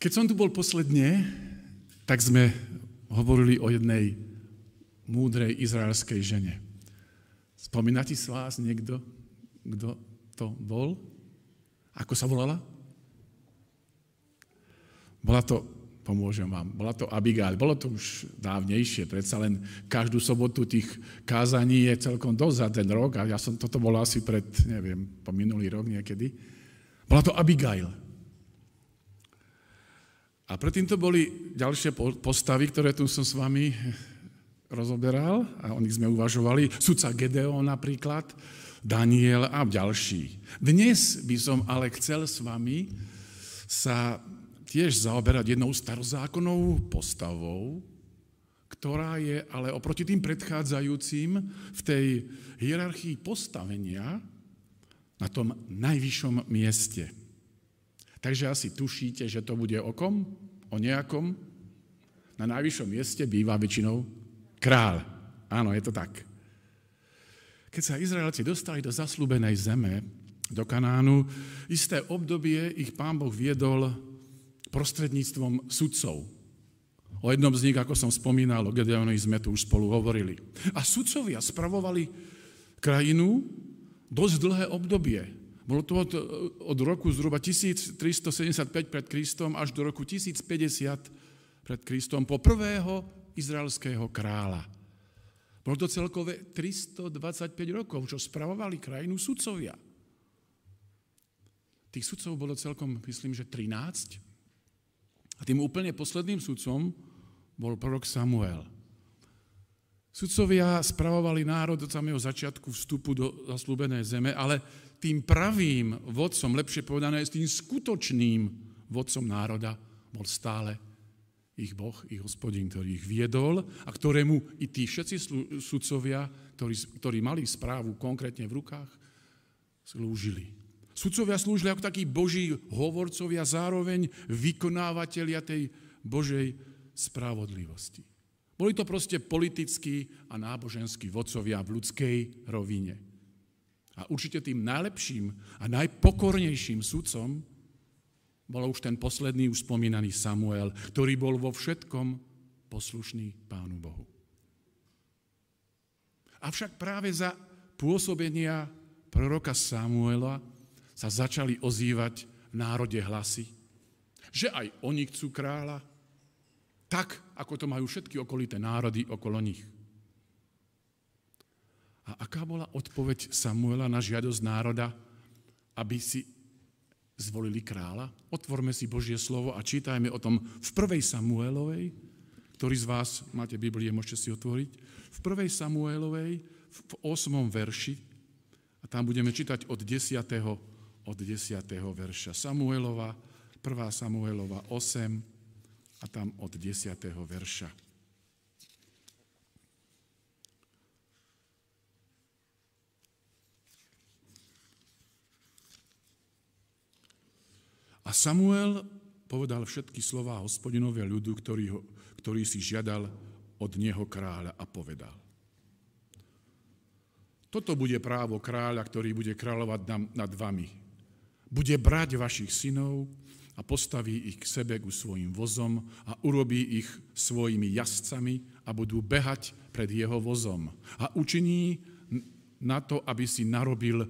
Keď som tu bol posledne, tak sme hovorili o jednej múdrej izraelskej žene. Spomínate z vás niekto, kto to bol? Ako sa volala? Bola to, pomôžem vám, bola to Abigail. Bolo to už dávnejšie, predsa len každú sobotu tých kázaní je celkom dosť za ten rok a ja som, toto bolo asi pred, neviem, po minulý rok niekedy. Bola to Abigail. A predtým to boli ďalšie postavy, ktoré tu som s vami rozoberal a o nich sme uvažovali. Sudca Gedeon napríklad, Daniel a ďalší. Dnes by som ale chcel s vami sa tiež zaoberať jednou starozákonnou postavou, ktorá je ale oproti tým predchádzajúcim v tej hierarchii postavenia na tom najvyššom mieste. Takže asi tušíte, že to bude o kom? O nejakom? Na najvyššom mieste býva väčšinou král. Áno, je to tak. Keď sa Izraelci dostali do zaslúbenej zeme, do Kanánu, isté obdobie ich pán Boh viedol prostredníctvom sudcov. O jednom z nich, ako som spomínal, o Gedeonovi sme tu už spolu hovorili. A sudcovia spravovali krajinu dosť dlhé obdobie. Bolo to od, od roku zhruba 1375 pred Kristom až do roku 1050 pred Kristom po prvého izraelského kráľa. Bolo to celkové 325 rokov, čo spravovali krajinu sudcovia. Tých sudcov bolo celkom, myslím, že 13. A tým úplne posledným sudcom bol prorok Samuel. Sudcovia spravovali národ od samého začiatku vstupu do zaslúbenej zeme, ale tým pravým vodcom, lepšie povedané, s tým skutočným vodcom národa bol stále ich Boh, ich hospodin, ktorý ich viedol a ktorému i tí všetci sudcovia, ktorí, ktorí mali správu konkrétne v rukách, slúžili. Sudcovia slúžili ako takí boží hovorcovia, zároveň vykonávateľia tej Božej spravodlivosti. Boli to proste politickí a náboženskí vodcovia v ľudskej rovine. A určite tým najlepším a najpokornejším sudcom bol už ten posledný, už spomínaný Samuel, ktorý bol vo všetkom poslušný Pánu Bohu. Avšak práve za pôsobenia proroka Samuela sa začali ozývať v národe hlasy, že aj oni chcú kráľa, tak, ako to majú všetky okolité národy okolo nich. A aká bola odpoveď Samuela na žiadosť národa, aby si zvolili kráľa? Otvorme si Božie slovo a čítajme o tom v prvej Samuelovej, ktorý z vás máte Biblie, môžete si otvoriť. V prvej Samuelovej, v 8. verši, a tam budeme čítať od 10. od 10. verša. Samuelova, 1. Samuelova 8 a tam od 10. verša. A Samuel povedal všetky slova hospodinovia ľudu, ktorý, ho, ktorý si žiadal od neho kráľa a povedal. Toto bude právo kráľa, ktorý bude kráľovať nad vami. Bude brať vašich synov a postaví ich k sebe ku svojim vozom a urobí ich svojimi jazdcami a budú behať pred jeho vozom. A učiní na to, aby si narobil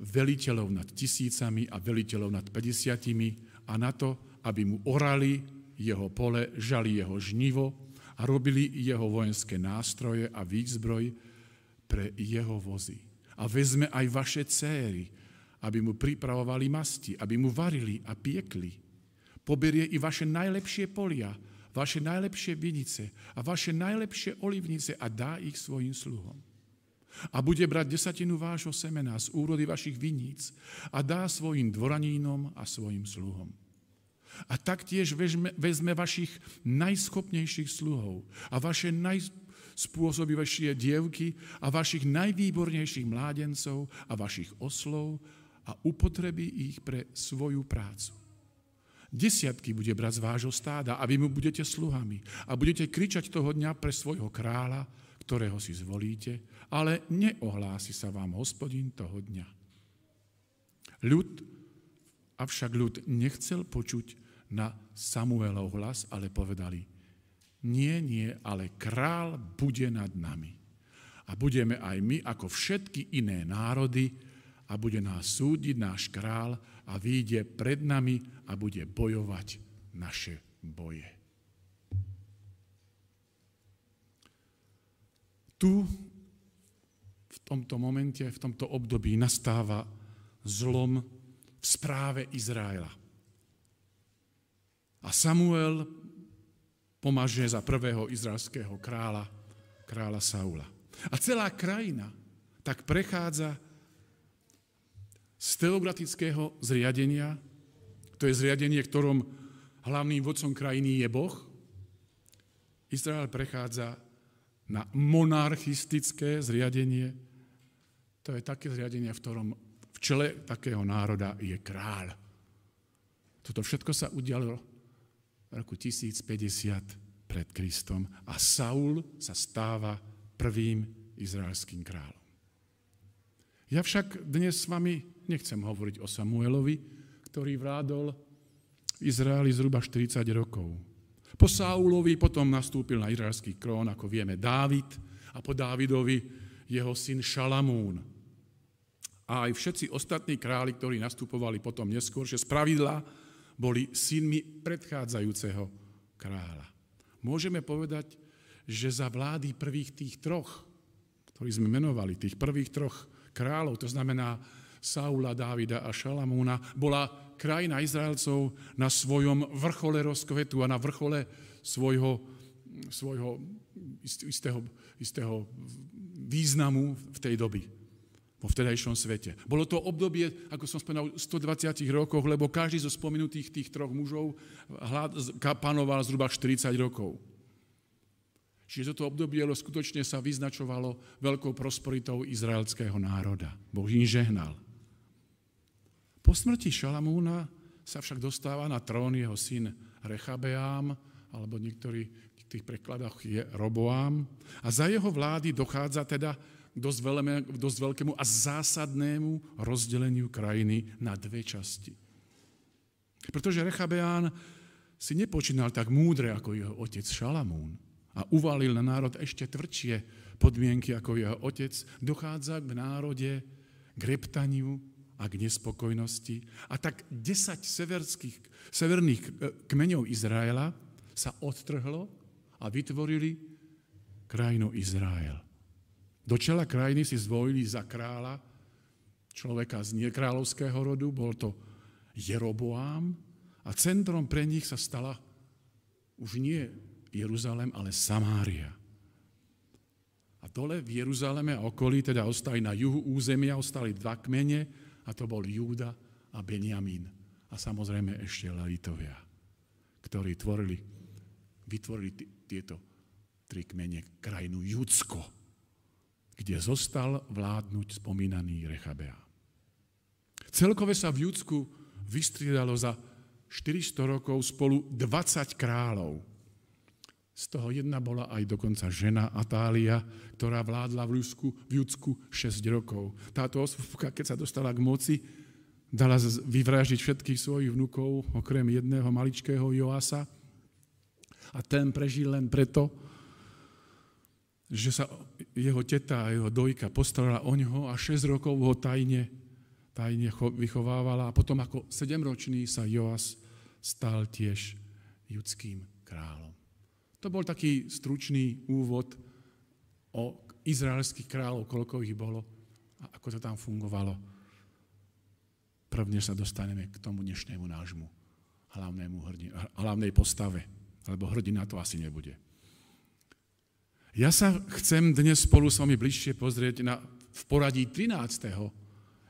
veliteľov nad tisícami a veliteľov nad 50 a na to, aby mu orali jeho pole, žali jeho žnivo a robili jeho vojenské nástroje a výzbroj pre jeho vozy. A vezme aj vaše céry, aby mu pripravovali masti, aby mu varili a piekli. Poberie i vaše najlepšie polia, vaše najlepšie vinice a vaše najlepšie olivnice a dá ich svojim sluhom a bude brať desatinu vášho semena z úrody vašich viníc a dá svojim dvoranínom a svojim sluhom. A taktiež vezme, vezme vašich najschopnejších sluhov a vaše najspôsobivejšie dievky a vašich najvýbornejších mládencov a vašich oslov a upotrebí ich pre svoju prácu. Desiatky bude brať z vášho stáda a vy mu budete sluhami a budete kričať toho dňa pre svojho kráľa, ktorého si zvolíte ale neohlási sa vám hospodin toho dňa. Ľud, avšak ľud nechcel počuť na Samuelov hlas, ale povedali, nie, nie, ale král bude nad nami. A budeme aj my, ako všetky iné národy, a bude nás súdiť náš král a vyjde pred nami a bude bojovať naše boje. Tu, tomto momente, v tomto období nastáva zlom v správe Izraela. A Samuel pomaže za prvého izraelského kráľa, kráľa Saula. A celá krajina tak prechádza z teokratického zriadenia, to je zriadenie, ktorom hlavným vodcom krajiny je Boh, Izrael prechádza na monarchistické zriadenie, to je také zriadenie, v ktorom v čele takého národa je kráľ. Toto všetko sa udialo v roku 1050 pred Kristom a Saul sa stáva prvým izraelským kráľom. Ja však dnes s vami nechcem hovoriť o Samuelovi, ktorý vládol v Izraeli zhruba 40 rokov. Po Saulovi potom nastúpil na izraelský krón, ako vieme, Dávid a po Dávidovi jeho syn Šalamún. A aj všetci ostatní králi, ktorí nastupovali potom neskôr, že z pravidla boli synmi predchádzajúceho kráľa. Môžeme povedať, že za vlády prvých tých troch, ktorí sme menovali, tých prvých troch kráľov, to znamená Saula, Dávida a Šalamúna, bola krajina Izraelcov na svojom vrchole rozkvetu a na vrchole svojho, svojho istého, istého významu v tej doby vo vtedajšom svete. Bolo to obdobie, ako som spomenul, 120 rokoch, lebo každý zo spomenutých tých troch mužov panoval zhruba 40 rokov. Čiže toto obdobie skutočne sa vyznačovalo veľkou prosperitou izraelského národa. Boh im žehnal. Po smrti Šalamúna sa však dostáva na trón jeho syn Rechabeám, alebo niektorí v tých prekladoch je Roboám. A za jeho vlády dochádza teda dosť, veľmi, dosť veľkému a zásadnému rozdeleniu krajiny na dve časti. Pretože Rechabeán si nepočínal tak múdre ako jeho otec Šalamún a uvalil na národ ešte tvrdšie podmienky ako jeho otec, dochádza k národe k reptaniu, a k nespokojnosti. A tak 10 severských, severných e, kmeňov Izraela sa odtrhlo a vytvorili krajinu Izrael. Do čela krajiny si zvolili za kráľa človeka z nekráľovského rodu, bol to Jeroboám a centrom pre nich sa stala už nie Jeruzalem, ale Samária. A dole v Jeruzaleme a okolí, teda ostali na juhu územia, ostali dva kmene, a to bol Júda a Benjamín. A samozrejme ešte Lelitovia, ktorí tvorili, vytvorili tieto tri kmene krajinu Judsko, kde zostal vládnuť spomínaný Rechabea. Celkové sa v Judsku vystriedalo za 400 rokov spolu 20 kráľov. Z toho jedna bola aj dokonca žena Atália, ktorá vládla v Judsku, v Judsku 6 rokov. Táto osvobka, keď sa dostala k moci, dala vyvražiť všetkých svojich vnukov, okrem jedného maličkého Joasa. A ten prežil len preto, že sa jeho teta a jeho dojka postarala o ňoho a 6 rokov ho tajne, tajne vychovávala. A potom ako 7-ročný sa Joas stal tiež judským kráľom. To bol taký stručný úvod o izraelských kráľov, koľko ich bolo a ako to tam fungovalo. Prvne sa dostaneme k tomu dnešnému nášmu hlavnému hrdi, hlavnej postave, lebo hrdina to asi nebude. Ja sa chcem dnes spolu s vami bližšie pozrieť na, v poradí 13.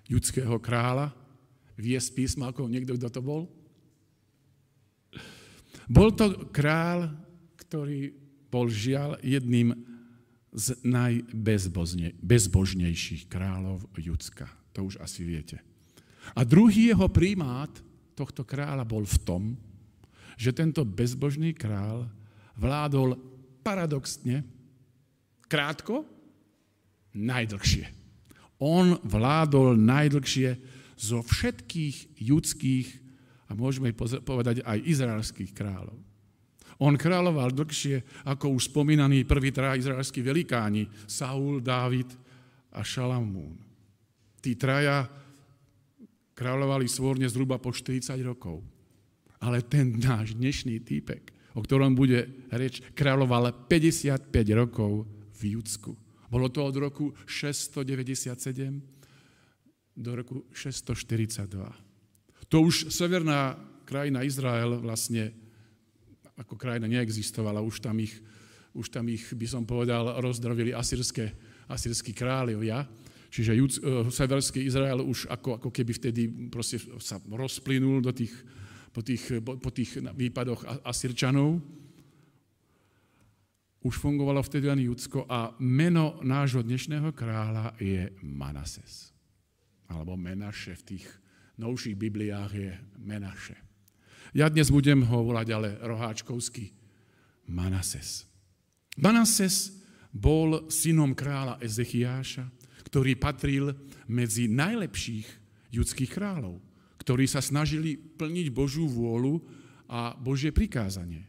judského kráľa, viesť písma, ako niekto, kto to bol? Bol to král ktorý bol žiaľ jedným z najbezbožnejších kráľov Judska. To už asi viete. A druhý jeho primát tohto kráľa bol v tom, že tento bezbožný král vládol paradoxne krátko, najdlhšie. On vládol najdlhšie zo všetkých judských a môžeme povedať aj izraelských kráľov. On kráľoval dlhšie ako už spomínaní prví traja izraelskí velikáni, Saul, Dávid a Šalamún. Tí traja kráľovali svorne zhruba po 40 rokov. Ale ten náš dnešný týpek, o ktorom bude reč, kráľoval 55 rokov v Judsku. Bolo to od roku 697 do roku 642. To už severná krajina Izrael vlastne ako krajina neexistovala, už tam ich, už tam ich by som povedal, rozdrvili asyrské, asyrskí kráľovia. Čiže jud, uh, severský Izrael už ako, ako keby vtedy sa rozplynul do tých, po, tých, po, po tých výpadoch Asyrčanov. Už fungovalo vtedy len Judsko a meno nášho dnešného kráľa je Manases. Alebo Menaše v tých novších Bibliách je Menaše. Ja dnes budem ho volať ale roháčkovský Manases. Manases bol synom kráľa Ezechiáša, ktorý patril medzi najlepších judských kráľov, ktorí sa snažili plniť Božú vôľu a Božie prikázanie.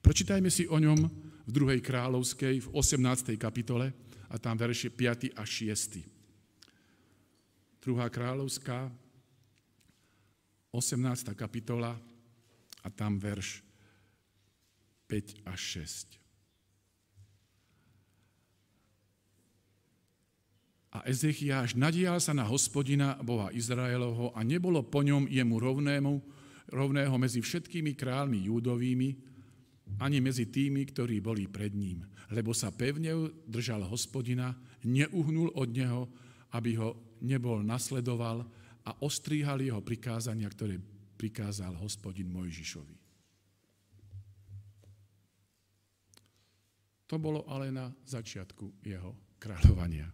Pročítajme si o ňom v 2. kráľovskej, v 18. kapitole, a tam verše 5. a 6. 2. kráľovská, 18. kapitola a tam verš 5 a 6. A Ezechiáš nadial sa na hospodina Boha Izraelovho a nebolo po ňom jemu rovnému, rovného medzi všetkými kráľmi júdovými, ani medzi tými, ktorí boli pred ním. Lebo sa pevne držal hospodina, neuhnul od neho, aby ho nebol nasledoval a ostríhal jeho prikázania, ktoré prikázal hospodin Mojžišovi. To bolo ale na začiatku jeho kráľovania.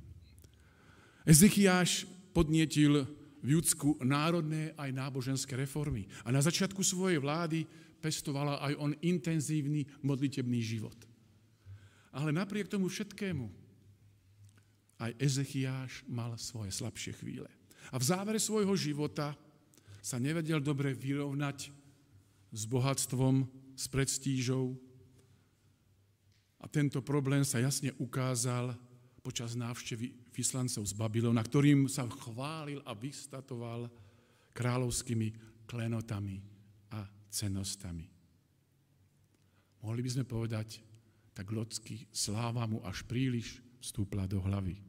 Ezechiáš podnietil v Judsku národné aj náboženské reformy. A na začiatku svojej vlády pestovala aj on intenzívny modlitebný život. Ale napriek tomu všetkému aj Ezechiáš mal svoje slabšie chvíle. A v závere svojho života sa nevedel dobre vyrovnať s bohatstvom, s predstížou. A tento problém sa jasne ukázal počas návštevy vyslancov z Babylona, ktorým sa chválil a vystatoval kráľovskými klenotami cenostami. Mohli by sme povedať, tak lodsky sláva mu až príliš vstúpla do hlavy.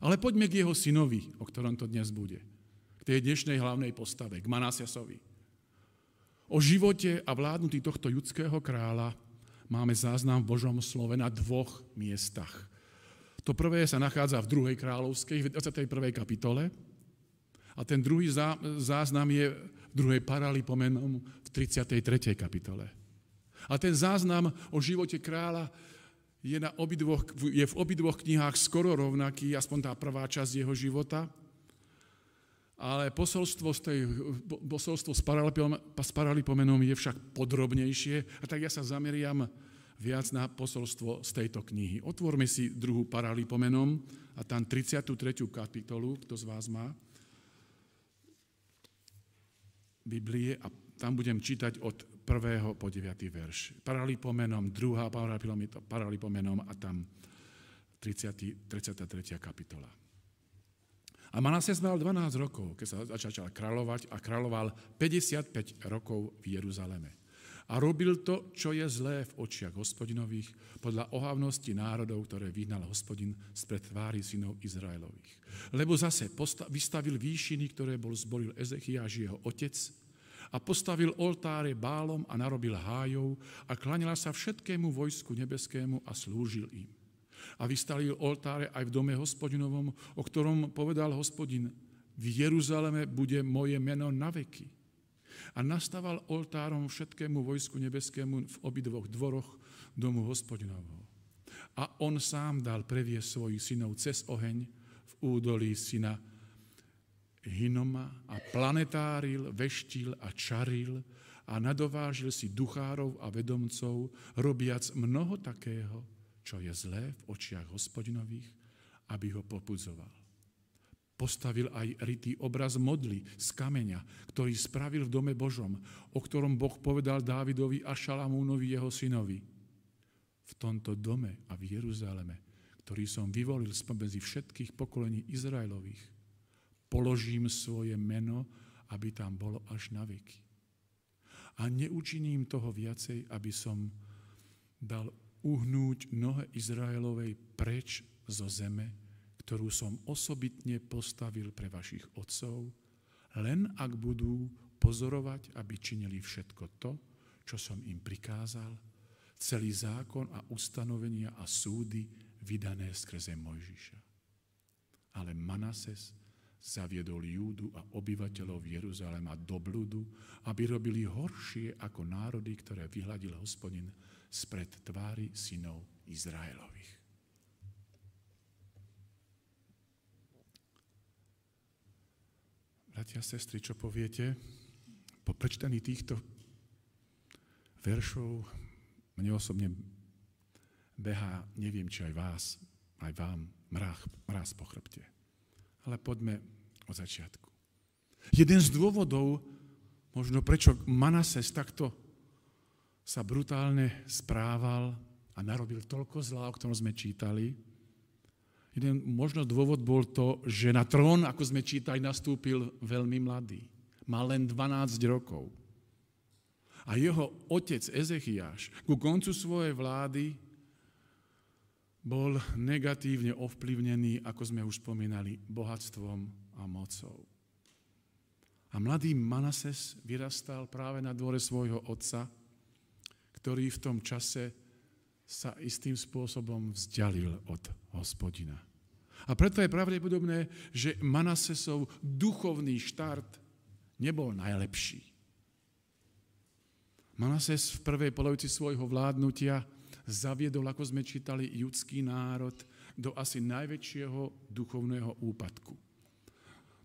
Ale poďme k jeho synovi, o ktorom to dnes bude. K tej dnešnej hlavnej postave, k Manasiasovi. O živote a vládnutí tohto judského kráľa máme záznam v Božom slove na dvoch miestach. To prvé sa nachádza v 2. kráľovskej, v 21. kapitole. A ten druhý záznam je 2. paralipomenom v 33. kapitole. A ten záznam o živote kráľa je, na obidvoch, je v obidvoch knihách skoro rovnaký, aspoň tá prvá časť jeho života. Ale posolstvo, z tej, posolstvo s paralipomenom je však podrobnejšie. A tak ja sa zameriam viac na posolstvo z tejto knihy. Otvorme si druhú paralipomenom a tam 33. kapitolu, kto z vás má Biblie a tam budem čítať od 1. po 9. verš. Paralipomenom, druhá paralipomenom a tam 30, 33. kapitola. A Manasias mal 12 rokov, keď sa začal kráľovať a kráľoval 55 rokov v Jeruzaleme. A robil to, čo je zlé v očiach hospodinových, podľa ohavnosti národov, ktoré vyhnal hospodin spred tvári synov Izraelových. Lebo zase vystavil výšiny, ktoré bol zboril Ezechiaž jeho otec, a postavil oltáre bálom a narobil hájov a klanila sa všetkému vojsku nebeskému a slúžil im. A vystavil oltáre aj v dome hospodinovom, o ktorom povedal hospodin, v Jeruzaleme bude moje meno na veky a nastaval oltárom všetkému vojsku nebeskému v obidvoch dvoroch domu hospodinovho. A on sám dal previesť svojich synov cez oheň v údolí syna Hinoma a planetáril, veštil a čaril a nadovážil si duchárov a vedomcov, robiac mnoho takého, čo je zlé v očiach hospodinových, aby ho popudzoval. Postavil aj rytý obraz modly z kameňa, ktorý spravil v dome Božom, o ktorom Boh povedal Dávidovi a Šalamúnovi jeho synovi. V tomto dome a v Jeruzaleme, ktorý som vyvolil spomedzi všetkých pokolení Izraelových, položím svoje meno, aby tam bolo až na veky. A neučiním toho viacej, aby som dal uhnúť nohe Izraelovej preč zo zeme, ktorú som osobitne postavil pre vašich otcov, len ak budú pozorovať, aby činili všetko to, čo som im prikázal, celý zákon a ustanovenia a súdy vydané skrze Mojžiša. Ale Manases zaviedol Júdu a obyvateľov Jeruzalema do bludu, aby robili horšie ako národy, ktoré vyhľadil hospodin spred tvári synov Izraelových. Bratia sestry, čo poviete? Po prečtaní týchto veršov mne osobne behá, neviem, či aj vás, aj vám, mráz, mráz po chrbte. Ale poďme od začiatku. Jeden z dôvodov, možno prečo Manases takto sa brutálne správal a narobil toľko zlá, o ktorom sme čítali, Jeden možno dôvod bol to, že na trón, ako sme čítali, nastúpil veľmi mladý. Mal len 12 rokov. A jeho otec Ezechiaš ku koncu svojej vlády bol negatívne ovplyvnený, ako sme už spomínali, bohatstvom a mocou. A mladý Manases vyrastal práve na dvore svojho otca, ktorý v tom čase sa istým spôsobom vzdialil od hospodina. A preto je pravdepodobné, že Manasesov duchovný štart nebol najlepší. Manases v prvej polovici svojho vládnutia zaviedol, ako sme čítali, judský národ do asi najväčšieho duchovného úpadku.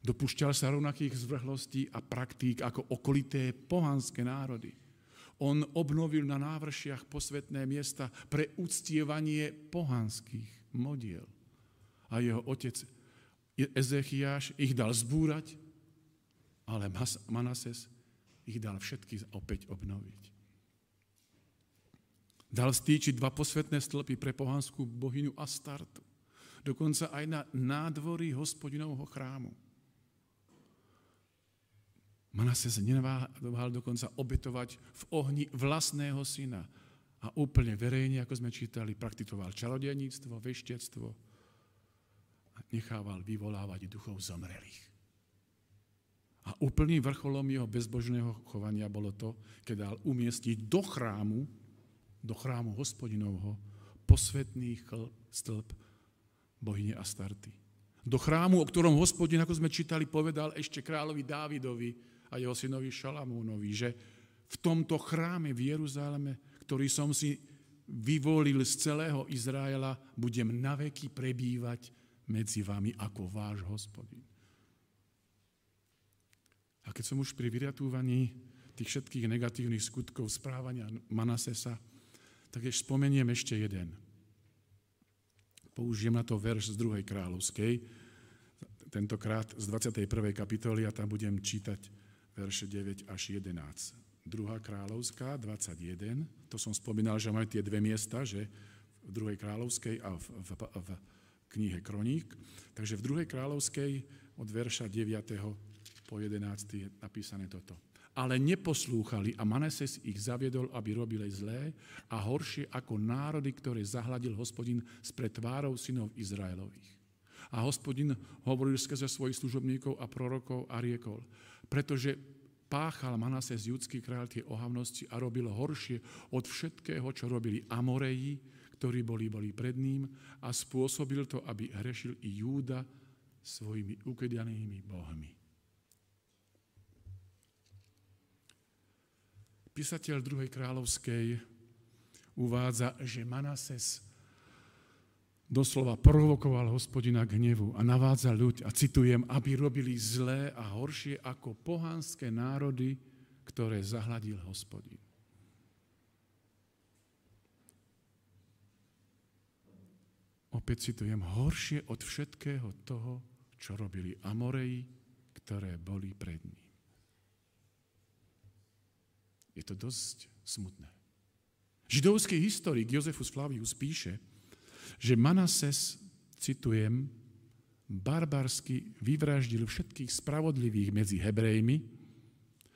Dopúšťal sa rovnakých zvrhlostí a praktík ako okolité pohanské národy – on obnovil na návršiach posvetné miesta pre uctievanie pohanských modiel. A jeho otec Ezechiáš ich dal zbúrať, ale Manases ich dal všetky opäť obnoviť. Dal stýčiť dva posvetné stĺpy pre pohanskú bohyňu Astartu. Dokonca aj na nádvorí hospodinovho chrámu. Manases neváhal dokonca obetovať v ohni vlastného syna. A úplne verejne, ako sme čítali, praktikoval čarodejníctvo, veštectvo a nechával vyvolávať duchov zomrelých. A úplným vrcholom jeho bezbožného chovania bolo to, keď dal umiestniť do chrámu, do chrámu hospodinovho, posvetný stĺp bohyne Astarty. Do chrámu, o ktorom hospodin, ako sme čítali, povedal ešte kráľovi Dávidovi, a jeho synovi Šalamúnovi, že v tomto chráme v Jeruzaleme, ktorý som si vyvolil z celého Izraela, budem naveky prebývať medzi vami ako váš hospodin. A keď som už pri vyratúvaní tých všetkých negatívnych skutkov správania Manasesa, tak ešte spomeniem ešte jeden. Použijem na to verš z druhej kráľovskej, tentokrát z 21. kapitoly a tam budem čítať verše 9 až 11. Druhá kráľovská, 21, to som spomínal, že majú tie dve miesta, že v druhej kráľovskej a v, v, v knihe Kroník. Takže v druhej kráľovskej od verša 9. po 11. je napísané toto. Ale neposlúchali a Manases ich zaviedol, aby robili zlé a horšie ako národy, ktoré zahladil hospodin spred tvárov synov Izraelových. A hospodin hovoril skrze svojich služobníkov a prorokov a riekol, pretože páchal Manases judský kráľ tie ohavnosti a robil horšie od všetkého, čo robili Amoreji, ktorí boli, boli pred ním a spôsobil to, aby hrešil i Júda svojimi ukedanými bohmi. Písateľ druhej kráľovskej uvádza, že Manases doslova provokoval hospodina k hnevu a navádza ľuď, a citujem, aby robili zlé a horšie ako pohanské národy, ktoré zahladil hospodin. Opäť citujem, horšie od všetkého toho, čo robili Amoreji, ktoré boli pred ním. Je to dosť smutné. Židovský historik Jozefus Flavius píše, že Manases, citujem, barbarsky vyvraždil všetkých spravodlivých medzi Hebrejmi,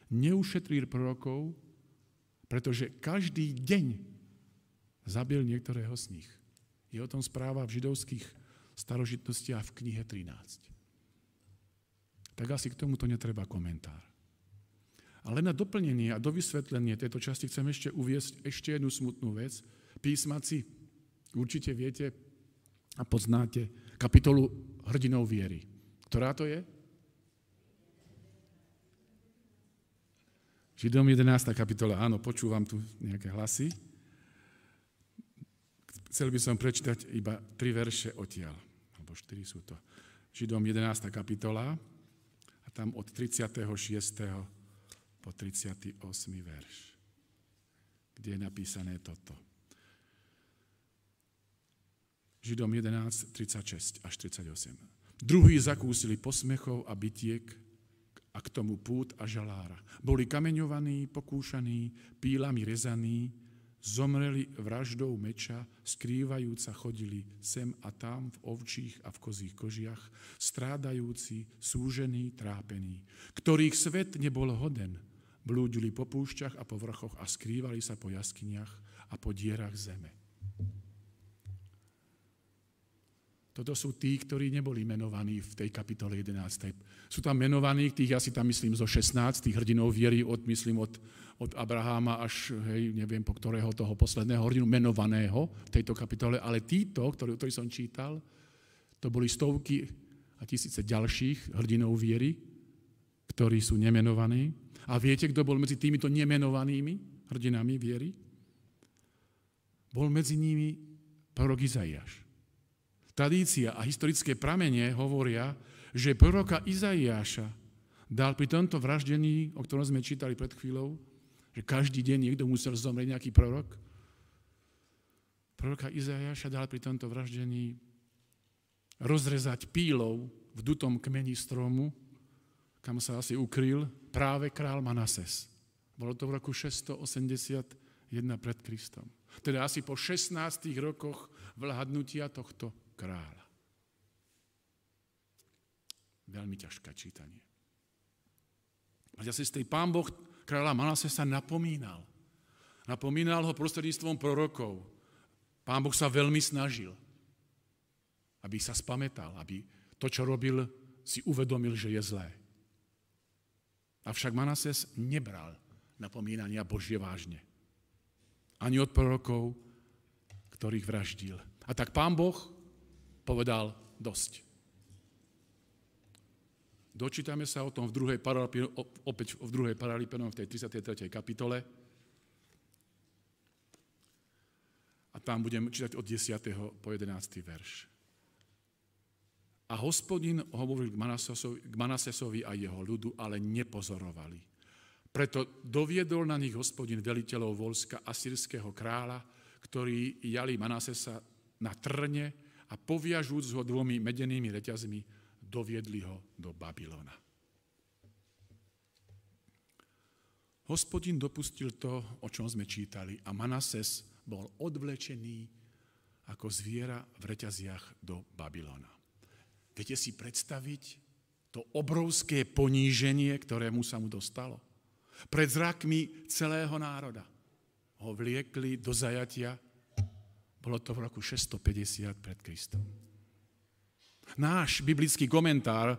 neušetril prorokov, pretože každý deň zabil niektorého z nich. Je o tom správa v židovských starožitnostiach v knihe 13. Tak asi k tomuto netreba komentár. Ale na doplnenie a do vysvetlenie tejto časti chcem ešte uviesť ešte jednu smutnú vec. Písmaci určite viete a poznáte kapitolu hrdinov viery. Ktorá to je? Židom 11. kapitola, áno, počúvam tu nejaké hlasy. Chcel by som prečítať iba tri verše odtiaľ, alebo štyri sú to. Židom 11. kapitola a tam od 36 po 38. verš, kde je napísané toto. Židom 11, 36 až 38. Druhí zakúsili posmechov a bytiek a k tomu pút a žalára. Boli kameňovaní, pokúšaní, pílami rezaní, zomreli vraždou meča, skrývajúca chodili sem a tam v ovčích a v kozích kožiach, strádajúci, súžení, trápení, ktorých svet nebol hoden, blúdili po púšťach a po vrchoch a skrývali sa po jaskyniach a po dierach zeme. Toto sú tí, ktorí neboli menovaní v tej kapitole 11. Sú tam menovaní, tých ja si tam myslím zo 16, tých hrdinov viery, od, myslím od, od Abraháma až, hej, neviem po ktorého toho posledného hrdinu menovaného v tejto kapitole, ale títo, ktorí, ktorí som čítal, to boli stovky a tisíce ďalších hrdinov viery, ktorí sú nemenovaní. A viete, kto bol medzi týmito nemenovanými hrdinami viery? Bol medzi nimi prorok Izaiáš. Tradícia a historické pramene hovoria, že proroka Izaiáša dal pri tomto vraždení, o ktorom sme čítali pred chvíľou, že každý deň niekto musel zomrieť nejaký prorok. Proroka Izaiáša dal pri tomto vraždení rozrezať pílov v dutom kmeni stromu, kam sa asi ukryl práve král Manases. Bolo to v roku 681 pred Kristom. Teda asi po 16 rokoch vládnutia tohto kráľa. Veľmi ťažké čítanie. A zase z tej pán Boh kráľa Manase sa napomínal. Napomínal ho prostredníctvom prorokov. Pán Boh sa veľmi snažil, aby sa spametal, aby to, čo robil, si uvedomil, že je zlé. Avšak Manases nebral napomínania Božie vážne. Ani od prorokov, ktorých vraždil. A tak pán Boh povedal dosť. Dočítame sa o tom v druhej opäť v druhej paralipenom v tej 33. kapitole. A tam budem čítať od 10. po 11. verš. A hospodin hovoril k Manasesovi, a jeho ľudu, ale nepozorovali. Preto doviedol na nich hospodin veliteľov volska asýrského kráľa, ktorí jali Manasesa na trne a poviažúc ho dvomi medenými reťazmi, doviedli ho do Babylona. Hospodin dopustil to, o čom sme čítali, a Manases bol odvlečený ako zviera v reťaziach do Babylona. Viete si predstaviť to obrovské poníženie, ktorému sa mu dostalo? Pred zrakmi celého národa ho vliekli do zajatia bolo to v roku 650 pred Kristom. Náš biblický komentár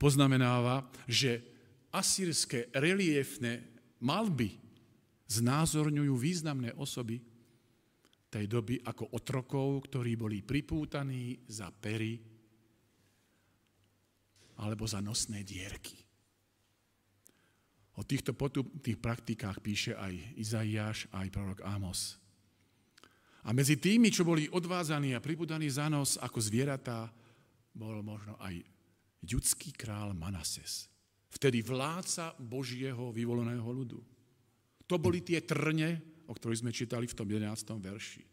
poznamenáva, že asýrske reliefné malby znázorňujú významné osoby tej doby ako otrokov, ktorí boli pripútaní za pery alebo za nosné dierky. O týchto potupných praktikách píše aj Izaiáš, aj prorok Amos. A medzi tými, čo boli odvázaní a pribudaní za nos ako zvieratá, bol možno aj judský král Manases. Vtedy vládca Božieho vyvoleného ľudu. To boli tie trne, o ktorých sme čítali v tom 11. verši.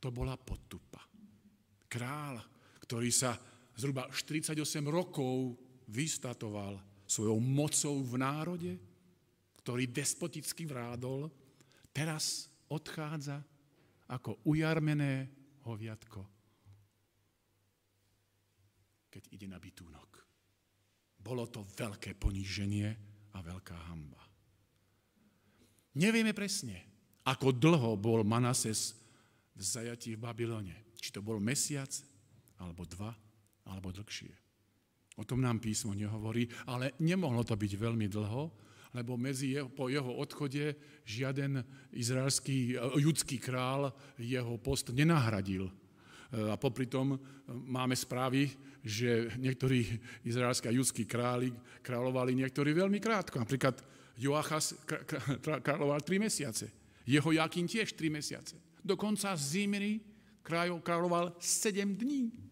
To bola potupa. Král, ktorý sa zhruba 48 rokov vystatoval svojou mocou v národe, ktorý despoticky vrádol, teraz odchádza ako ujarmené hoviatko, keď ide na bytúnok. Bolo to veľké poníženie a veľká hamba. Nevieme presne, ako dlho bol Manases v zajatí v Babylone. Či to bol mesiac, alebo dva, alebo dlhšie. O tom nám písmo nehovorí, ale nemohlo to byť veľmi dlho, lebo medzi jeho, po jeho odchode žiaden izraelský, eh, judský král jeho post nenahradil. Eh, a popri tom eh, máme správy, že niektorí izraelskí a judskí králi kráľovali niektorí veľmi krátko. Napríklad Joachas kráľoval tri mesiace. Jeho Jakín tiež tri mesiace. Dokonca Zimri kráľoval sedem dní.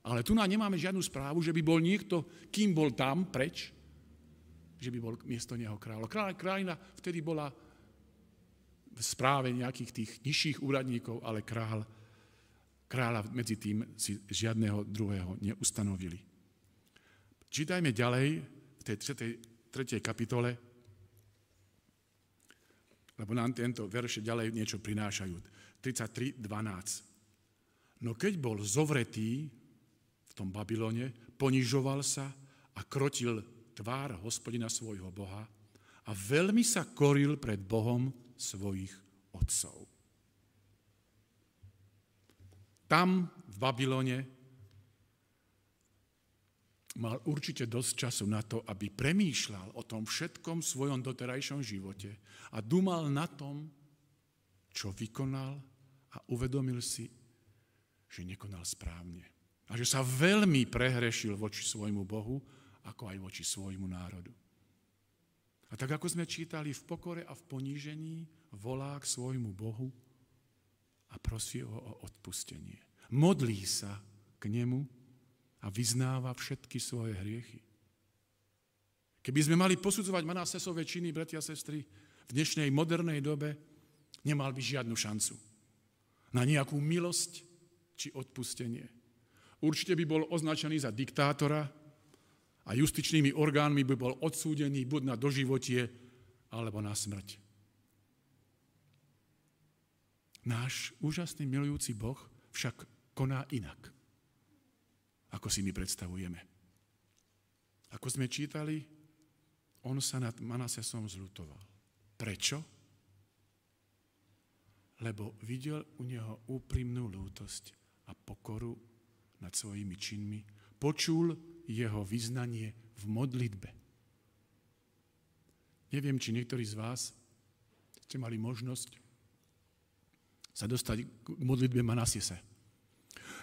Ale tu nemáme žiadnu správu, že by bol niekto, kým bol tam, preč, že by bol miesto neho kráľ. Kráľina vtedy bola v správe nejakých tých nižších úradníkov, ale kráľ, kráľa medzi tým si žiadného druhého neustanovili. Čítajme ďalej v tej tretej, tretej kapitole, lebo nám tento verše ďalej niečo prinášajú. 33.12. No keď bol zovretý tom Babylone, ponižoval sa a krotil tvár hospodina svojho Boha a veľmi sa koril pred Bohom svojich otcov. Tam v Babylone mal určite dosť času na to, aby premýšľal o tom všetkom svojom doterajšom živote a dumal na tom, čo vykonal a uvedomil si, že nekonal správne a že sa veľmi prehrešil voči svojmu Bohu, ako aj voči svojmu národu. A tak ako sme čítali, v pokore a v ponížení volá k svojmu Bohu a prosí ho o odpustenie. Modlí sa k nemu a vyznáva všetky svoje hriechy. Keby sme mali posudzovať Manasesové činy, bratia a sestry, v dnešnej modernej dobe, nemal by žiadnu šancu na nejakú milosť či odpustenie. Určite by bol označený za diktátora a justičnými orgánmi by bol odsúdený buď na doživotie, alebo na smrť. Náš úžasný milujúci Boh však koná inak, ako si my predstavujeme. Ako sme čítali, on sa nad Manasesom zlutoval. Prečo? Lebo videl u neho úprimnú lútosť a pokoru nad svojimi činmi, počul jeho vyznanie v modlitbe. Neviem, či niektorí z vás ste mali možnosť sa dostať k modlitbe Manasiese.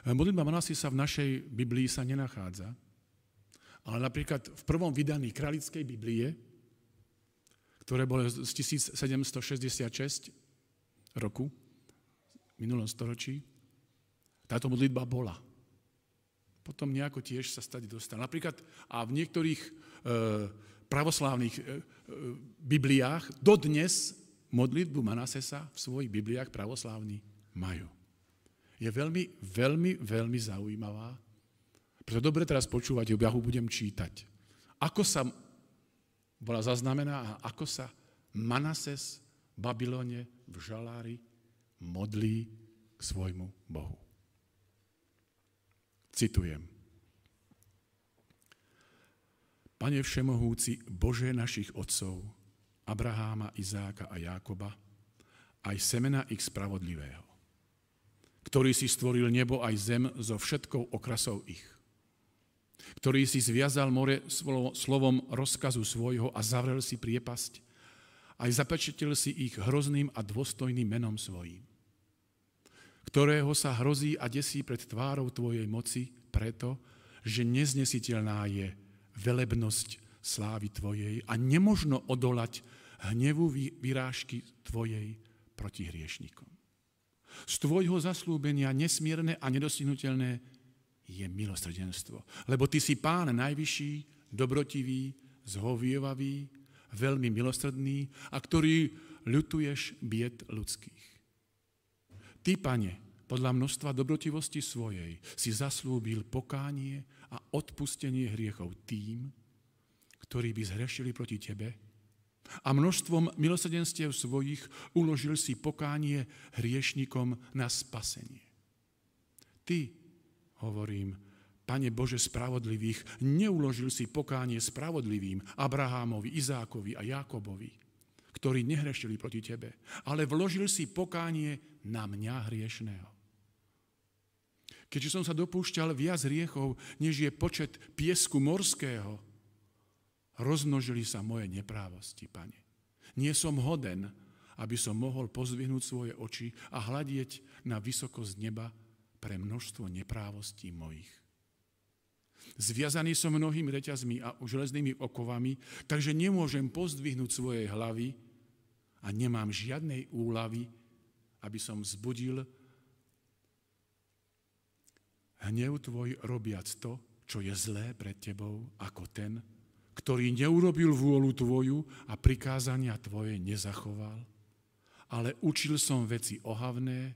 Modlitba Manasiesa v našej Biblii sa nenachádza, ale napríklad v prvom vydaní Kralickej Biblie, ktoré bolo z 1766 roku, v minulom storočí, táto modlitba bola potom nejako tiež sa stať dostal. Napríklad a v niektorých e, pravoslávnych e, e, Bibliách dodnes modlitbu Manasesa v svojich Bibliách pravoslávni majú. Je veľmi, veľmi, veľmi zaujímavá. Preto dobre teraz počúvať, ja ho budem čítať. Ako sa bola zaznamená a ako sa Manases v Babylone v žalári modlí k svojmu Bohu. Citujem. Pane Všemohúci, Bože našich otcov, Abraháma, Izáka a Jákoba, aj semena ich spravodlivého, ktorý si stvoril nebo aj zem so všetkou okrasou ich, ktorý si zviazal more slovom rozkazu svojho a zavrel si priepasť, aj zapečetil si ich hrozným a dôstojným menom svojím ktorého sa hrozí a desí pred tvárou Tvojej moci preto, že neznesiteľná je velebnosť slávy Tvojej a nemožno odolať hnevu vyrážky Tvojej proti hriešnikom. Z Tvojho zaslúbenia nesmierne a nedosihnutelné je milosrdenstvo. Lebo Ty si Pán najvyšší, dobrotivý, zhovievavý, veľmi milosrdný a ktorý ľutuješ bied ľudských. Ty, pane, podľa množstva dobrotivosti svojej si zaslúbil pokánie a odpustenie hriechov tým, ktorí by zhrešili proti tebe a množstvom milosedenstiev svojich uložil si pokánie hriešnikom na spasenie. Ty, hovorím, Pane Bože spravodlivých, neuložil si pokánie spravodlivým Abrahámovi, Izákovi a Jákobovi, ktorí nehrešili proti Tebe, ale vložil si pokánie na mňa hriešného. Keďže som sa dopúšťal viac riechov, než je počet piesku morského, rozmnožili sa moje neprávosti, pane. Nie som hoden, aby som mohol pozvihnúť svoje oči a hľadieť na vysokosť neba pre množstvo neprávostí mojich. Zviazaný som mnohými reťazmi a železnými okovami, takže nemôžem pozdvihnúť svojej hlavy a nemám žiadnej úlavy, aby som vzbudil hnev tvoj robiac to, čo je zlé pred tebou, ako ten, ktorý neurobil vôľu tvoju a prikázania tvoje nezachoval, ale učil som veci ohavné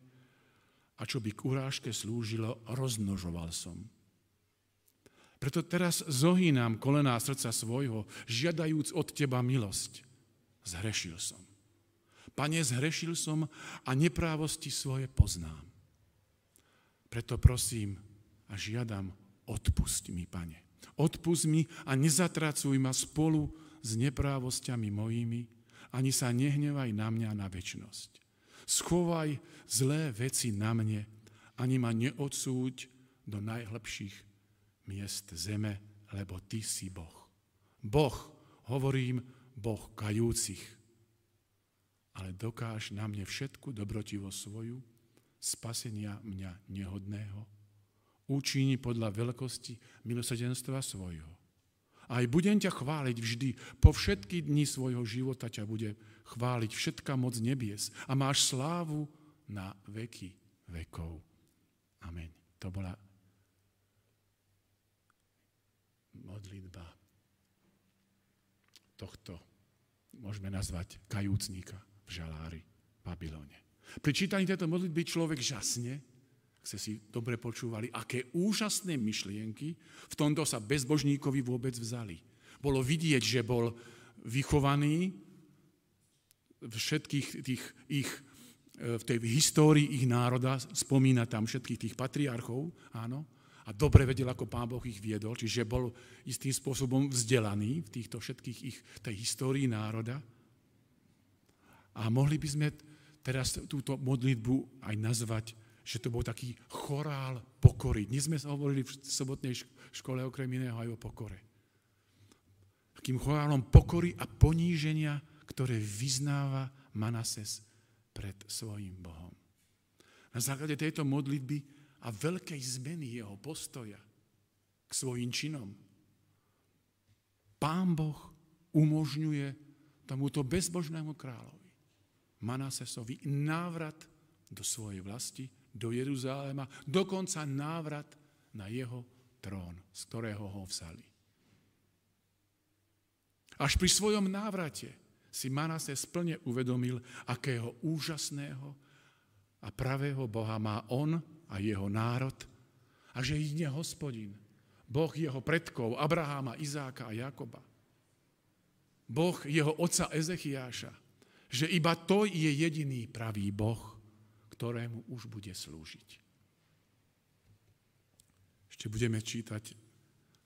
a čo by k urážke slúžilo, rozmnožoval som. Preto teraz zohýnam kolená srdca svojho, žiadajúc od teba milosť. Zhrešil som. Pane, zhrešil som a neprávosti svoje poznám. Preto prosím, a žiadam, odpust mi, pane. Odpust mi a nezatracuj ma spolu s neprávosťami mojimi, ani sa nehnevaj na mňa na väčnosť. Schovaj zlé veci na mne, ani ma neodsúď do najhlbších miest zeme, lebo Ty si Boh. Boh, hovorím, Boh kajúcich. Ale dokáž na mne všetku dobrotivo svoju, spasenia mňa nehodného, Učíni podľa veľkosti milosedenstva svojho. Aj budem ťa chváliť vždy, po všetky dni svojho života ťa bude chváliť všetka moc nebies a máš slávu na veky vekov. Amen. To bola modlitba tohto, môžeme nazvať kajúcníka v žalári v Babylone. Pri čítaní tejto modlitby človek žasne, ak ste si dobre počúvali, aké úžasné myšlienky v tomto sa bezbožníkovi vôbec vzali. Bolo vidieť, že bol vychovaný všetkých tých ich, e, v tej histórii ich národa, spomína tam všetkých tých patriarchov, áno, a dobre vedel, ako Pán Boh ich viedol, čiže bol istým spôsobom vzdelaný v týchto všetkých ich, tej histórii národa. A mohli by sme teraz túto modlitbu aj nazvať že to bol taký chorál pokory. Dnes sme hovorili v sobotnej škole okrem iného aj o pokore. Takým chorálom pokory a poníženia, ktoré vyznáva Manases pred svojim Bohom. Na základe tejto modlitby a veľkej zmeny jeho postoja k svojim činom. Pán Boh umožňuje tomuto bezbožnému kráľovi Manasesovi návrat do svojej vlasti, do Jeruzalema, dokonca návrat na jeho trón, z ktorého ho vzali. Až pri svojom návrate si Manase splne uvedomil, akého úžasného a pravého Boha má on a jeho národ a že ich hospodin, Boh jeho predkov, Abraháma, Izáka a Jakoba. Boh jeho otca Ezechiáša, že iba to je jediný pravý Boh, ktorému už bude slúžiť. Ešte budeme čítať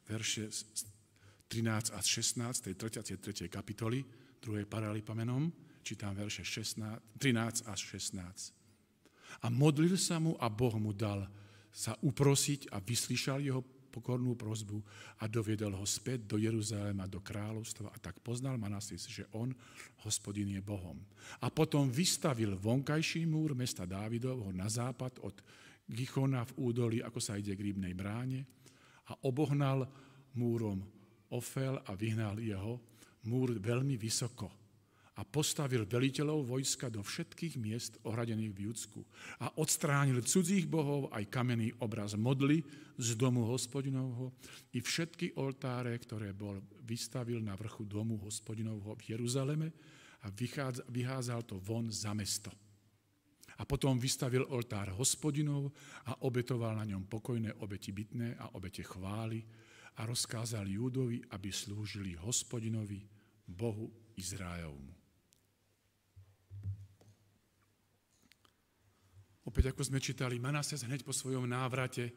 verše 13 a 16 tej 33. kapitoly 2. paralipamenom. Čítam verše 16, 13 až 16. A modlil sa mu a Boh mu dal sa uprosiť a vyslyšal jeho pokornú prozbu a doviedol ho späť do Jeruzalema, do kráľovstva a tak poznal Manasis, že on, hospodin, je Bohom. A potom vystavil vonkajší múr mesta Dávidovho na západ od Gichona v údolí, ako sa ide k rybnej bráne a obohnal múrom Ofel a vyhnal jeho múr veľmi vysoko a postavil veliteľov vojska do všetkých miest ohradených v Judsku a odstránil cudzích bohov aj kamenný obraz modly z domu hospodinovho i všetky oltáre, ktoré bol vystavil na vrchu domu hospodinovho v Jeruzaleme a vychádzal to von za mesto. A potom vystavil oltár hospodinov a obetoval na ňom pokojné obeti bytné a obete chvály a rozkázal Júdovi, aby slúžili hospodinovi, Bohu Izraelovmu. Opäť ako sme čítali, Manases hneď po svojom návrate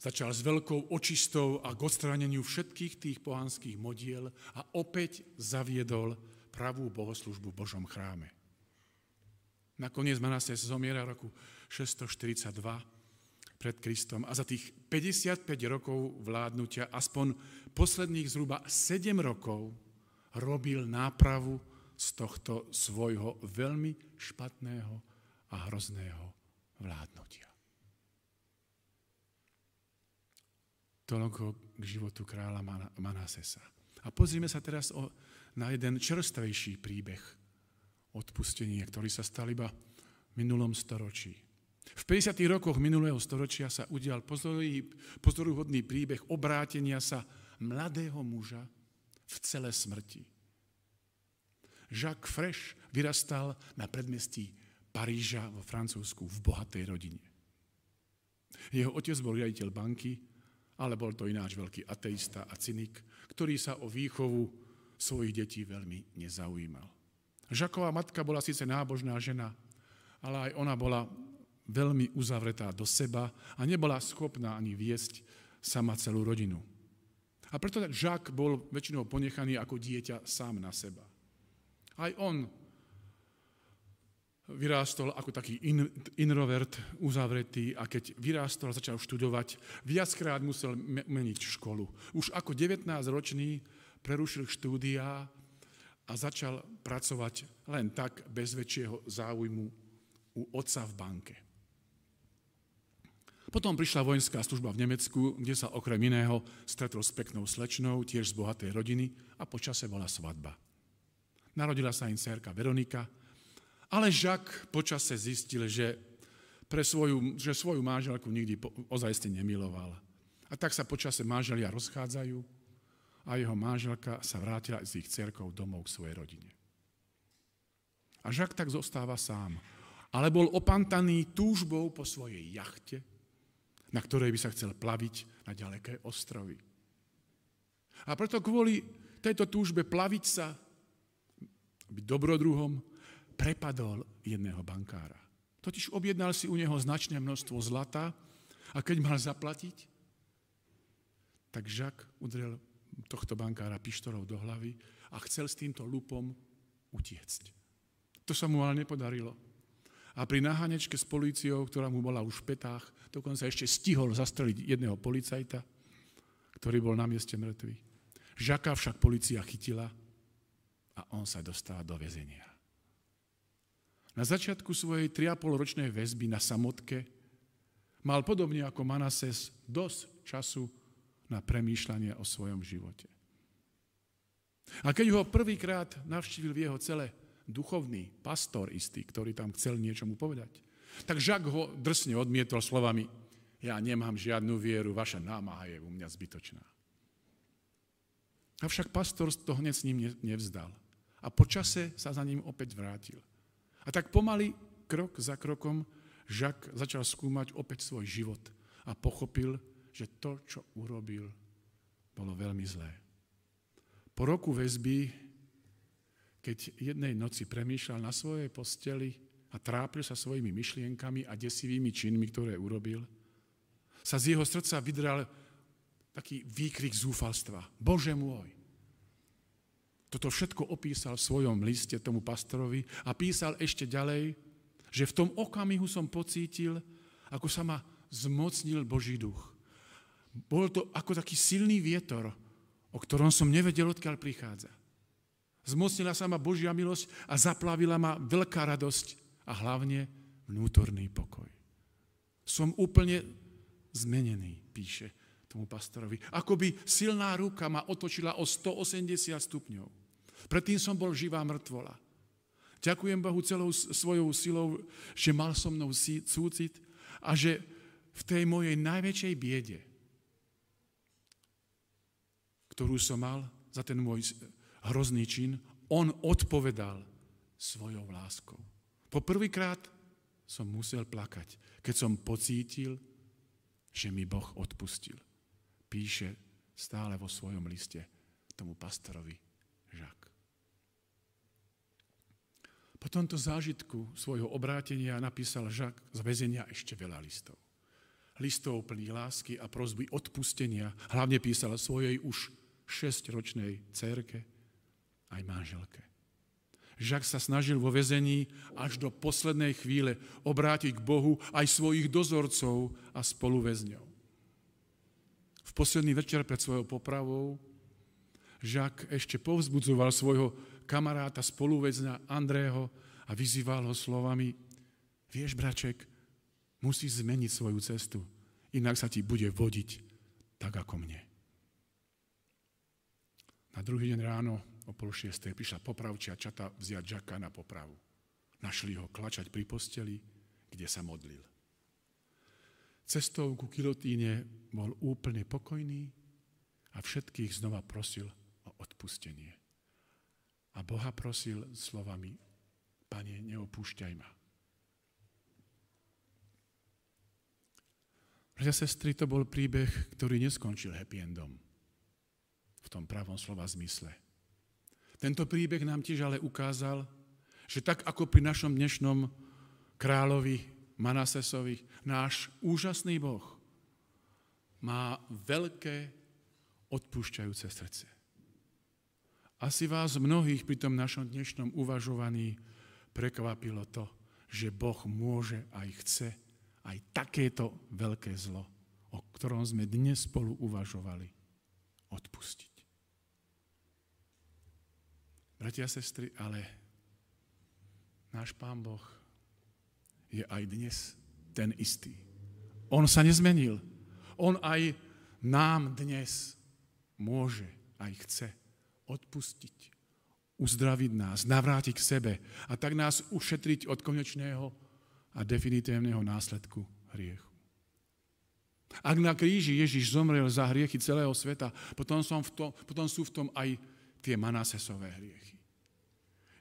začal s veľkou očistou a k odstráneniu všetkých tých pohanských modiel a opäť zaviedol pravú bohoslužbu v Božom chráme. Nakoniec Manases zomiera roku 642 pred Kristom a za tých 55 rokov vládnutia aspoň posledných zhruba 7 rokov robil nápravu z tohto svojho veľmi špatného a hrozného vládnutia. Toľko k životu kráľa Manasesa. A pozrime sa teraz o, na jeden čerstvejší príbeh odpustenia, ktorý sa stal iba v minulom storočí. V 50. rokoch minulého storočia sa udial pozoruhodný príbeh obrátenia sa mladého muža v celé smrti. Jacques Fresh vyrastal na predmestí Paríža vo Francúzsku v bohatej rodine. Jeho otec bol riaditeľ banky, ale bol to ináč veľký ateista a cynik, ktorý sa o výchovu svojich detí veľmi nezaujímal. Žaková matka bola síce nábožná žena, ale aj ona bola veľmi uzavretá do seba a nebola schopná ani viesť sama celú rodinu. A preto Žak bol väčšinou ponechaný ako dieťa sám na seba. Aj on vyrástol ako taký in, introvert, uzavretý a keď vyrástol a začal študovať, viackrát musel meniť školu. Už ako 19-ročný prerušil štúdia a začal pracovať len tak bez väčšieho záujmu u otca v banke. Potom prišla vojenská služba v Nemecku, kde sa okrem iného stretol s peknou slečnou, tiež z bohatej rodiny a počase bola svadba. Narodila sa im cerka Veronika, ale Žak počase zistil, že, pre svoju, že svoju máželku nikdy ozajste nemiloval. A tak sa počase máželia rozchádzajú a jeho máželka sa vrátila s ich cerkou domov k svojej rodine. A Žak tak zostáva sám. Ale bol opantaný túžbou po svojej jachte, na ktorej by sa chcel plaviť na ďaleké ostrovy. A preto kvôli tejto túžbe plaviť sa, byť dobrodruhom, prepadol jedného bankára. Totiž objednal si u neho značné množstvo zlata a keď mal zaplatiť, tak Žak udrel tohto bankára pištolov do hlavy a chcel s týmto lupom utiecť. To sa mu ale nepodarilo. A pri nahanečke s políciou, ktorá mu bola už v petách, dokonca ešte stihol zastreliť jedného policajta, ktorý bol na mieste mŕtvy. Žaka však policia chytila a on sa dostal do väzenia. Na začiatku svojej 3,5 ročnej väzby na samotke mal podobne ako Manases dosť času na premýšľanie o svojom živote. A keď ho prvýkrát navštívil v jeho cele duchovný pastor istý, ktorý tam chcel niečomu povedať, tak Žak ho drsne odmietol slovami ja nemám žiadnu vieru, vaša námaha je u mňa zbytočná. Avšak pastor to hneď s ním nevzdal. A počase sa za ním opäť vrátil. A tak pomaly, krok za krokom, Žak začal skúmať opäť svoj život a pochopil, že to, čo urobil, bolo veľmi zlé. Po roku väzby, keď jednej noci premýšľal na svojej posteli a trápil sa svojimi myšlienkami a desivými činmi, ktoré urobil, sa z jeho srdca vydral taký výkrik zúfalstva. Bože môj! Toto všetko opísal v svojom liste tomu pastorovi a písal ešte ďalej, že v tom okamihu som pocítil, ako sa ma zmocnil Boží duch. Bol to ako taký silný vietor, o ktorom som nevedel, odkiaľ prichádza. Zmocnila sa ma Božia milosť a zaplavila ma veľká radosť a hlavne vnútorný pokoj. Som úplne zmenený, píše tomu pastorovi. Ako by silná ruka ma otočila o 180 stupňov. Predtým som bol živá mŕtvola. Ďakujem Bohu celou svojou silou, že mal so mnou súcit a že v tej mojej najväčšej biede ktorú som mal za ten môj hrozný čin, on odpovedal svojou láskou. Po prvýkrát som musel plakať, keď som pocítil, že mi Boh odpustil. Píše stále vo svojom liste tomu pastorovi Žak. Po tomto zážitku svojho obrátenia napísal Žak z väzenia ešte veľa listov. Listov plných lásky a prozby odpustenia. Hlavne písal svojej už 6-ročnej cerke aj manželke. Žak sa snažil vo vezení až do poslednej chvíle obrátiť k Bohu aj svojich dozorcov a spoluväzňov. V posledný večer pred svojou popravou Žak ešte povzbudzoval svojho kamaráta spoluväzňa Andrého a vyzýval ho slovami Vieš, braček, musíš zmeniť svoju cestu, inak sa ti bude vodiť tak ako mne. Na druhý deň ráno o pol šiestej prišla popravčia čata vziať Žaka na popravu. Našli ho klačať pri posteli, kde sa modlil. Cestou ku kilotíne bol úplne pokojný a všetkých znova prosil o odpustenie. A Boha prosil slovami, Pane, neopúšťaj ma. Bratia sestry, to bol príbeh, ktorý neskončil happy endom. V tom pravom slova zmysle. Tento príbeh nám tiež ale ukázal, že tak ako pri našom dnešnom kráľovi Manasesovi, náš úžasný Boh má veľké odpúšťajúce srdce. Asi vás mnohých pri tom našom dnešnom uvažovaní prekvapilo to, že Boh môže aj chce aj takéto veľké zlo, o ktorom sme dnes spolu uvažovali, odpustiť. Bratia a sestry, ale náš Pán Boh je aj dnes ten istý. On sa nezmenil. On aj nám dnes môže, aj chce odpustiť, uzdraviť nás, navrátiť k sebe a tak nás ušetriť od konečného a definitívneho následku hriechu. Ak na kríži Ježiš zomrel za hriechy celého sveta, potom, som v tom, potom sú v tom aj tie Manasesové hriechy.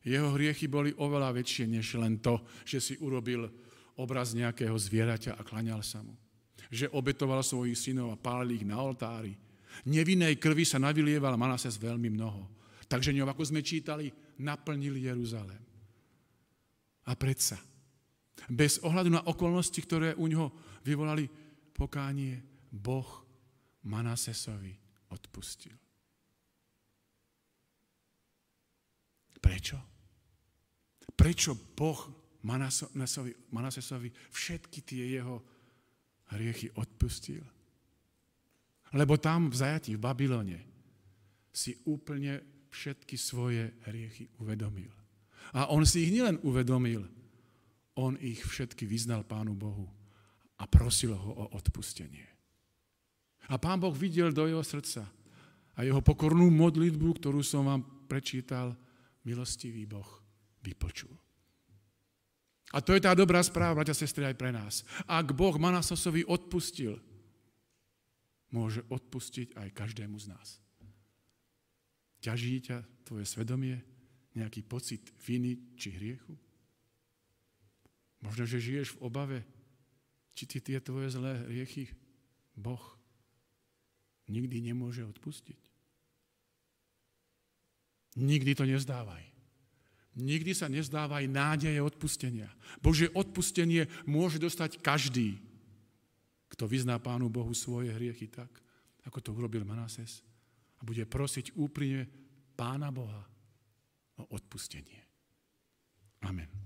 Jeho hriechy boli oveľa väčšie než len to, že si urobil obraz nejakého zvieraťa a klaňal sa mu. Že obetoval svojich synov a pálil ich na oltári. Nevinnej krvi sa navylieval Manases veľmi mnoho. Takže ňou, ako sme čítali, naplnil Jeruzalém. A predsa, bez ohľadu na okolnosti, ktoré u ňoho vyvolali pokánie, Boh Manasesovi odpustil. Prečo? Prečo Boh Manasesovi, všetky tie jeho hriechy odpustil? Lebo tam v zajati v Babylone si úplne všetky svoje hriechy uvedomil. A on si ich nielen uvedomil, on ich všetky vyznal Pánu Bohu a prosil ho o odpustenie. A Pán Boh videl do jeho srdca a jeho pokornú modlitbu, ktorú som vám prečítal, milostivý Boh vypočul. A to je tá dobrá správa, bratia sestry, aj pre nás. Ak Boh Manasosovi odpustil, môže odpustiť aj každému z nás. Ťaží ťa tvoje svedomie, nejaký pocit viny či hriechu? Možno, že žiješ v obave, či ti tie tvoje zlé hriechy Boh nikdy nemôže odpustiť. Nikdy to nezdávaj. Nikdy sa nezdávaj nádeje odpustenia. Bože odpustenie môže dostať každý, kto vyzná Pánu Bohu svoje hriechy tak, ako to urobil Manases a bude prosiť úprimne Pána Boha o odpustenie. Amen.